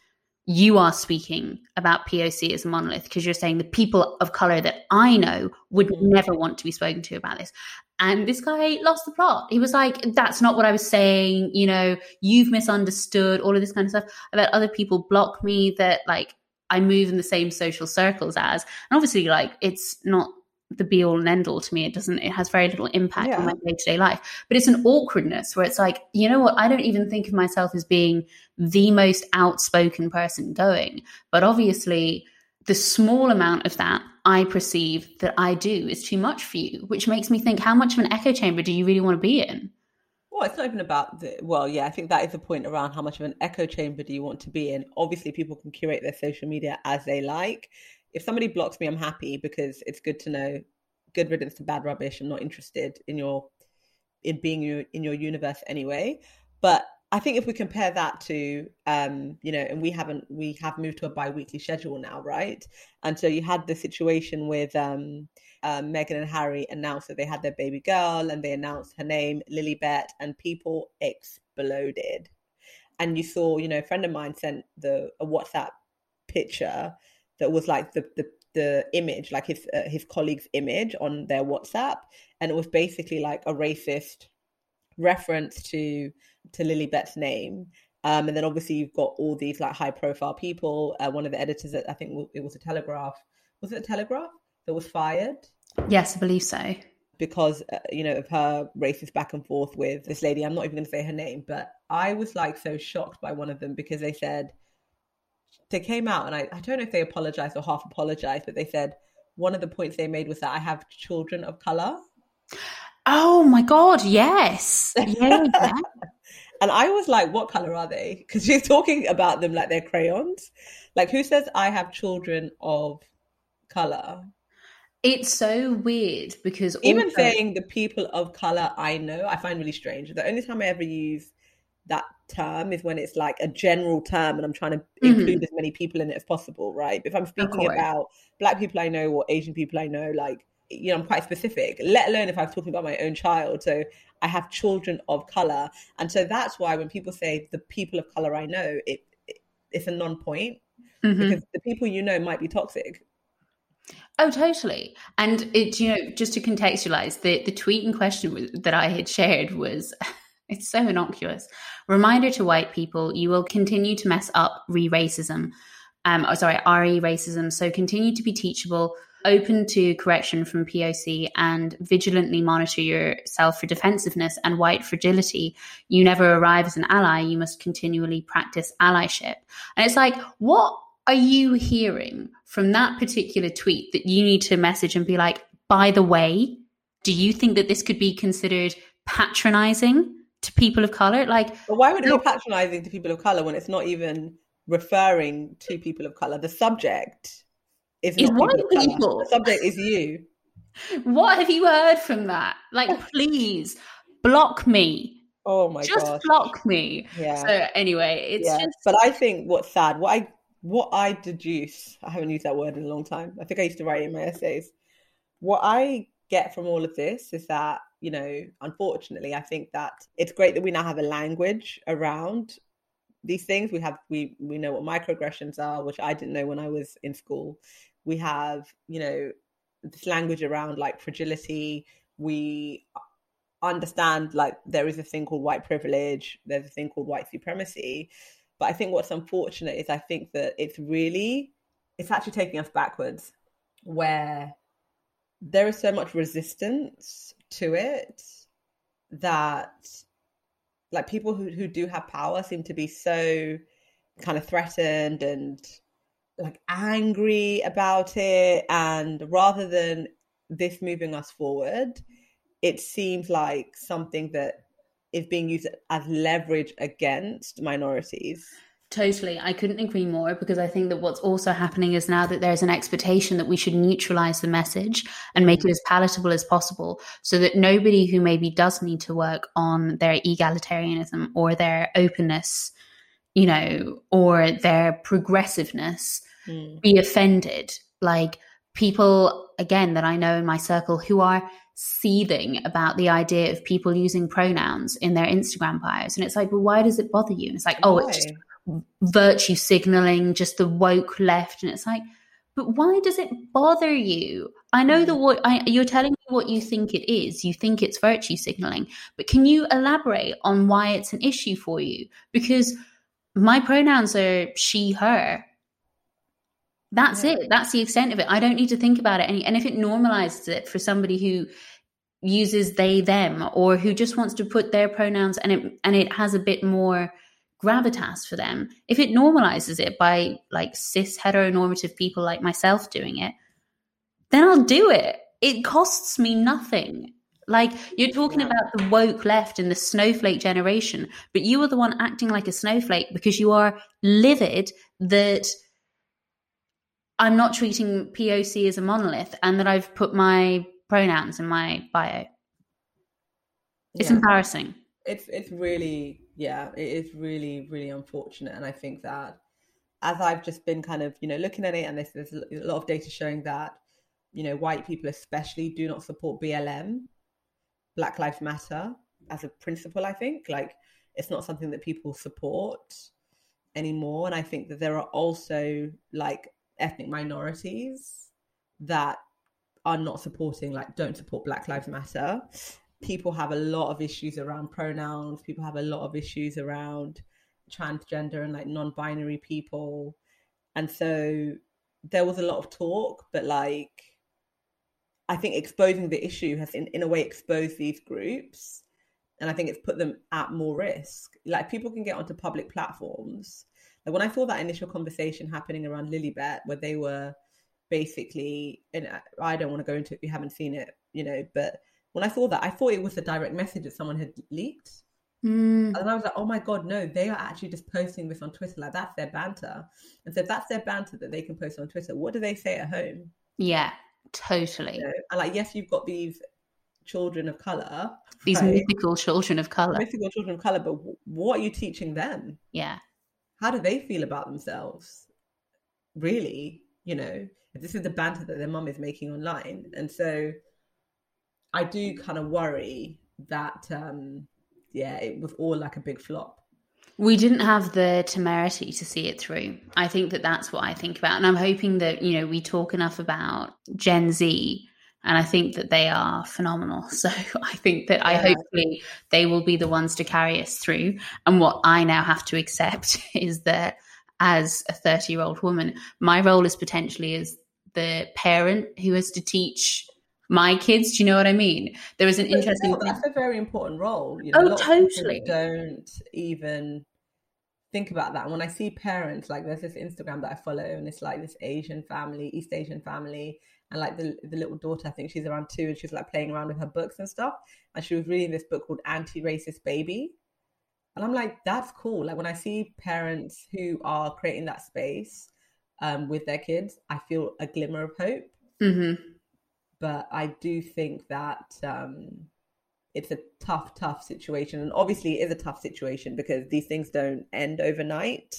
[SPEAKER 2] you are speaking about poc as a monolith because you're saying the people of color that i know would mm-hmm. never want to be spoken to about this and this guy lost the plot. He was like, that's not what I was saying. You know, you've misunderstood all of this kind of stuff. Had other people block me that like I move in the same social circles as. And obviously, like, it's not the be all and end all to me. It doesn't, it has very little impact yeah. on my day to day life. But it's an awkwardness where it's like, you know what? I don't even think of myself as being the most outspoken person going. But obviously, the small amount of that I perceive that I do is too much for you, which makes me think, how much of an echo chamber do you really want to be in?
[SPEAKER 1] Well, it's not even about the. Well, yeah, I think that is the point around how much of an echo chamber do you want to be in. Obviously, people can curate their social media as they like. If somebody blocks me, I'm happy because it's good to know. Good riddance to bad rubbish. I'm not interested in your in being in your universe anyway. But I think if we compare that to, um, you know, and we haven't, we have moved to a bi-weekly schedule now, right? And so you had the situation with um, uh, Meghan and Harry announced that they had their baby girl, and they announced her name, Lilibet, and people exploded. And you saw, you know, a friend of mine sent the a WhatsApp picture that was like the the the image, like his uh, his colleague's image on their WhatsApp, and it was basically like a racist reference to to Lilibet's name. Um, and then obviously you've got all these like high profile people. Uh, one of the editors, I think it was a Telegraph, was it a Telegraph that was fired?
[SPEAKER 2] Yes, I believe so.
[SPEAKER 1] Because uh, you know of her racist back and forth with this lady. I'm not even going to say her name, but I was like so shocked by one of them because they said they came out and I, I don't know if they apologized or half apologized, but they said one of the points they made was that I have children of color.
[SPEAKER 2] Oh my god, yes. Yeah.
[SPEAKER 1] and I was like, what color are they? Because she's talking about them like they're crayons. Like who says I have children of color?
[SPEAKER 2] It's so weird because
[SPEAKER 1] even also... saying the people of color I know, I find really strange. The only time I ever use that term is when it's like a general term and I'm trying to mm-hmm. include as many people in it as possible, right? If I'm speaking about black people I know or Asian people I know, like, you know, I'm quite specific, let alone if I'm talking about my own child. So I have children of color. And so that's why when people say the people of color I know, it, it it's a non point mm-hmm. because the people you know might be toxic.
[SPEAKER 2] Oh, totally. And it, you know, just to contextualize, the, the tweet in question that I had shared was It's so innocuous. Reminder to white people you will continue to mess up re racism. Um, oh, sorry, RE racism. So continue to be teachable, open to correction from POC, and vigilantly monitor yourself for defensiveness and white fragility. You never arrive as an ally. You must continually practice allyship. And it's like, what are you hearing from that particular tweet that you need to message and be like, by the way, do you think that this could be considered patronizing? to people of color. Like,
[SPEAKER 1] but why would it be patronizing to people of color when it's not even referring to people of color? The subject is, is white people. people. The subject is you.
[SPEAKER 2] What have you heard from that? Like, oh. please block me.
[SPEAKER 1] Oh my god!
[SPEAKER 2] Just gosh. block me. Yeah. So anyway, it's yeah. just.
[SPEAKER 1] But I think what's sad, what I what I deduce, I haven't used that word in a long time. I think I used to write in my essays. What I get from all of this is that you know, unfortunately, I think that it's great that we now have a language around these things. We have we we know what microaggressions are, which I didn't know when I was in school. We have, you know, this language around like fragility. We understand like there is a thing called white privilege, there's a thing called white supremacy. But I think what's unfortunate is I think that it's really it's actually taking us backwards where there is so much resistance to it that like people who, who do have power seem to be so kind of threatened and like angry about it and rather than this moving us forward it seems like something that is being used as leverage against minorities
[SPEAKER 2] Totally. I couldn't agree more because I think that what's also happening is now that there's an expectation that we should neutralize the message and make it as palatable as possible so that nobody who maybe does need to work on their egalitarianism or their openness, you know, or their progressiveness mm. be offended. Like people, again, that I know in my circle who are seething about the idea of people using pronouns in their Instagram bios. And it's like, well, why does it bother you? And it's like, oh, it's just virtue signaling, just the woke left. And it's like, but why does it bother you? I know that mm. what I, you're telling me what you think it is. You think it's virtue signaling, but can you elaborate on why it's an issue for you? Because my pronouns are she, her. That's yeah. it. That's the extent of it. I don't need to think about it. And, and if it normalizes it for somebody who uses they, them, or who just wants to put their pronouns and it and it has a bit more gravitas for them, if it normalizes it by like cis heteronormative people like myself doing it, then I'll do it. It costs me nothing. Like you're talking yeah. about the woke left and the snowflake generation, but you are the one acting like a snowflake because you are livid that I'm not treating POC as a monolith and that I've put my pronouns in my bio. It's yeah. embarrassing.
[SPEAKER 1] It's it's really yeah, it is really, really unfortunate. And I think that as I've just been kind of, you know, looking at it, and there's, there's a lot of data showing that, you know, white people especially do not support BLM, Black Lives Matter, as a principle, I think. Like, it's not something that people support anymore. And I think that there are also like ethnic minorities that are not supporting, like, don't support Black Lives Matter. People have a lot of issues around pronouns. People have a lot of issues around transgender and like non-binary people, and so there was a lot of talk, but like, I think exposing the issue has, in, in a way, exposed these groups, and I think it's put them at more risk. Like, people can get onto public platforms. Like when I saw that initial conversation happening around Lilibet, where they were basically, and I don't want to go into it if you haven't seen it, you know, but when I saw that, I thought it was a direct message that someone had leaked.
[SPEAKER 2] Mm.
[SPEAKER 1] And I was like, oh my God, no, they are actually just posting this on Twitter. Like, that's their banter. And so, if that's their banter that they can post on Twitter, what do they say at home?
[SPEAKER 2] Yeah, totally.
[SPEAKER 1] You know? And like, yes, you've got these children of color,
[SPEAKER 2] these right? mythical children of color,
[SPEAKER 1] mythical children of color, but what are you teaching them?
[SPEAKER 2] Yeah.
[SPEAKER 1] How do they feel about themselves? Really? You know, this is the banter that their mum is making online. And so I do kind of worry that, um, yeah, it was all like a big flop.
[SPEAKER 2] We didn't have the temerity to see it through. I think that that's what I think about. And I'm hoping that, you know, we talk enough about Gen Z and I think that they are phenomenal. So I think that yeah. I hopefully they will be the ones to carry us through. And what I now have to accept is that as a 30 year old woman, my role is potentially as the parent who has to teach my kids. Do you know what I mean? There was an but interesting.
[SPEAKER 1] that's a very important role. You know,
[SPEAKER 2] oh, totally.
[SPEAKER 1] Don't even think about that. And when I see parents, like there's this Instagram that I follow, and it's like this Asian family, East Asian family, and like the the little daughter, I think she's around two, and she's like playing around with her books and stuff. And she was reading this book called Anti-Racist Baby. And I'm like, that's cool. Like when I see parents who are creating that space um, with their kids, I feel a glimmer of hope.
[SPEAKER 2] Mm-hmm.
[SPEAKER 1] But I do think that um, it's a tough, tough situation. And obviously, it is a tough situation because these things don't end overnight.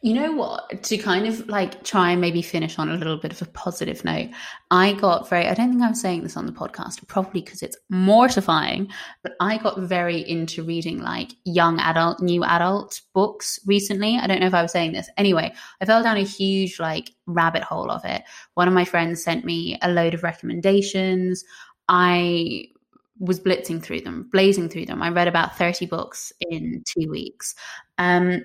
[SPEAKER 2] You know what? To kind of like try and maybe finish on a little bit of a positive note, I got very, I don't think I'm saying this on the podcast, probably because it's mortifying, but I got very into reading like young adult, new adult books recently. I don't know if I was saying this. Anyway, I fell down a huge like rabbit hole of it. One of my friends sent me a load of recommendations. I was blitzing through them, blazing through them. I read about 30 books in two weeks. Um,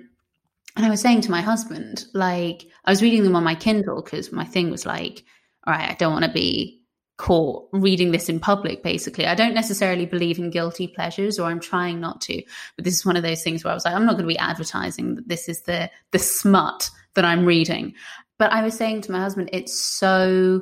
[SPEAKER 2] and I was saying to my husband, like, I was reading them on my Kindle because my thing was like, all right, I don't want to be caught reading this in public, basically. I don't necessarily believe in guilty pleasures, or I'm trying not to. But this is one of those things where I was like, I'm not going to be advertising that this is the the smut that I'm reading. But I was saying to my husband, it's so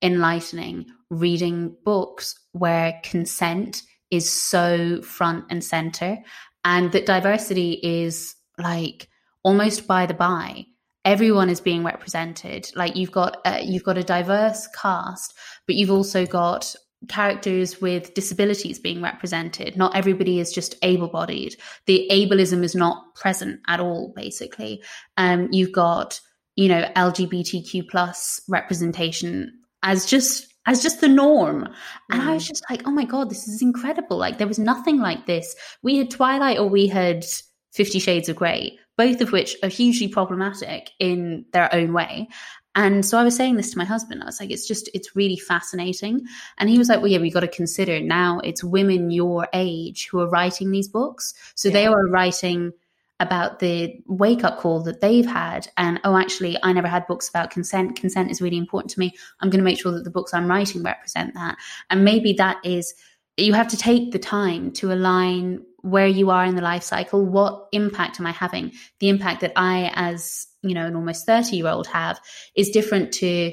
[SPEAKER 2] enlightening reading books where consent is so front and center and that diversity is like almost by the by everyone is being represented like you've got uh, you've got a diverse cast but you've also got characters with disabilities being represented not everybody is just able-bodied the ableism is not present at all basically um you've got you know lgbtq plus representation as just as just the norm. And mm. I was mm. just like, oh my God, this is incredible. Like there was nothing like this. We had Twilight or we had Fifty Shades of Grey both of which are hugely problematic in their own way. And so I was saying this to my husband. I was like, it's just, it's really fascinating. And he was like, well, yeah, we got to consider now it's women your age who are writing these books. So yeah. they are writing about the wake up call that they've had. And oh, actually, I never had books about consent. Consent is really important to me. I'm going to make sure that the books I'm writing represent that. And maybe that is, you have to take the time to align where you are in the life cycle what impact am i having? The impact that i as you know an almost 30 year old have is different to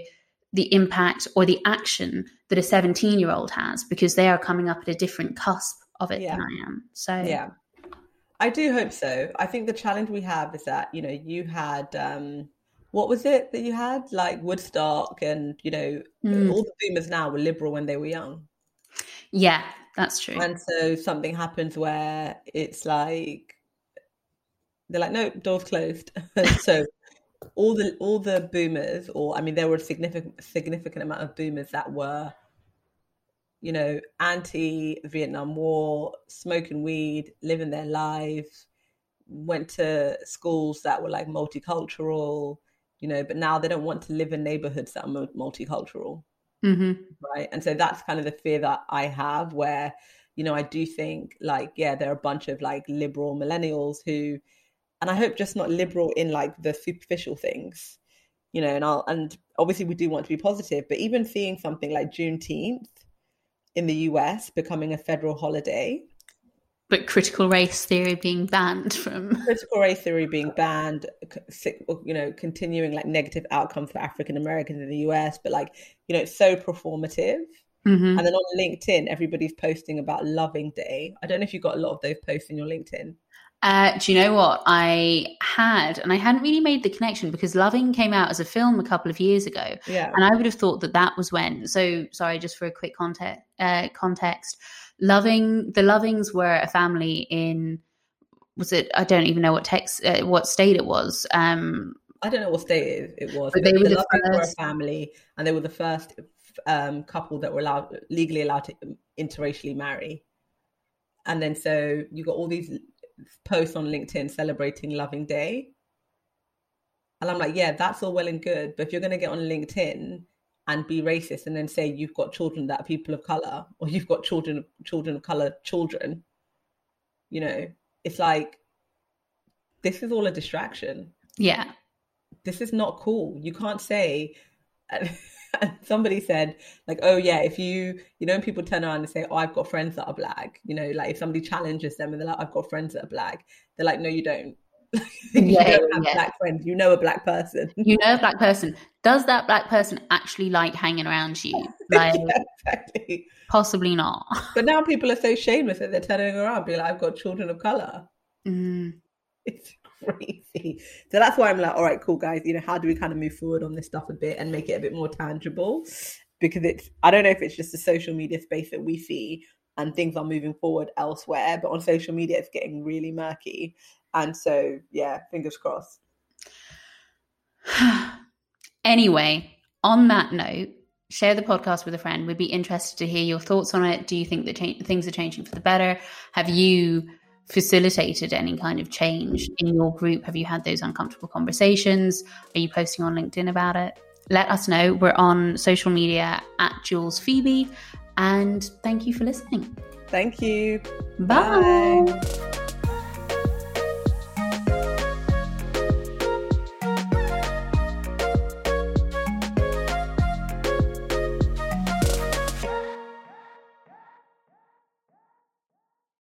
[SPEAKER 2] the impact or the action that a 17 year old has because they are coming up at a different cusp of it yeah. than i am. So
[SPEAKER 1] yeah. I do hope so. I think the challenge we have is that you know you had um what was it that you had? Like woodstock and you know mm. all the boomers now were liberal when they were young.
[SPEAKER 2] Yeah that's true.
[SPEAKER 1] And so something happens where it's like they're like, no, doors closed. so all the all the boomers, or I mean, there were a significant significant amount of boomers that were, you know, anti Vietnam War, smoking weed, living their lives, went to schools that were like multicultural, you know, but now they don't want to live in neighborhoods that are multicultural.
[SPEAKER 2] Mm-hmm.
[SPEAKER 1] Right. And so that's kind of the fear that I have where, you know, I do think like, yeah, there are a bunch of like liberal millennials who, and I hope just not liberal in like the superficial things, you know, and I'll, and obviously we do want to be positive, but even seeing something like Juneteenth in the US becoming a federal holiday.
[SPEAKER 2] But critical race theory being banned from
[SPEAKER 1] critical race theory being banned, you know, continuing like negative outcomes for African Americans in the US, but like, you know, it's so performative.
[SPEAKER 2] Mm-hmm.
[SPEAKER 1] And then on LinkedIn, everybody's posting about Loving Day. I don't know if you got a lot of those posts in your LinkedIn.
[SPEAKER 2] Uh, do you know what I had? And I hadn't really made the connection because Loving came out as a film a couple of years ago.
[SPEAKER 1] Yeah.
[SPEAKER 2] And I would have thought that that was when. So, sorry, just for a quick context, uh, context Loving, the Lovings were a family in, was it, I don't even know what text, uh, what state it was. Um,
[SPEAKER 1] I don't know what state it, was,
[SPEAKER 2] but, they were the,
[SPEAKER 1] the Lovings were a family and they were the first um, couple that were allowed, legally allowed to interracially marry. And then so you got all these posts on LinkedIn celebrating Loving Day. And I'm like, yeah, that's all well and good. But if you're going to get on LinkedIn and be racist and then say you've got children that are people of color or you've got children children of color children, you know, it's like this is all a distraction.
[SPEAKER 2] Yeah.
[SPEAKER 1] This is not cool. You can't say and somebody said like oh yeah if you you know people turn around and say oh i've got friends that are black you know like if somebody challenges them and they're like i've got friends that are black they're like no you don't you yeah, don't have yeah. black friends you know a black person
[SPEAKER 2] you know a black person does that black person actually like hanging around you like yeah, exactly possibly not
[SPEAKER 1] but now people are so shameless that they're turning around be like i've got children of color
[SPEAKER 2] mm.
[SPEAKER 1] it's crazy. So that's why I'm like, all right, cool, guys. You know, how do we kind of move forward on this stuff a bit and make it a bit more tangible? Because it's, I don't know if it's just a social media space that we see and things are moving forward elsewhere, but on social media, it's getting really murky. And so, yeah, fingers crossed.
[SPEAKER 2] anyway, on that note, share the podcast with a friend. We'd be interested to hear your thoughts on it. Do you think that cha- things are changing for the better? Have you facilitated any kind of change in your group? Have you had those uncomfortable conversations? Are you posting on LinkedIn about it? Let us know. We're on social media at Jules Phoebe. And thank you for listening.
[SPEAKER 1] Thank you.
[SPEAKER 2] Bye. Bye.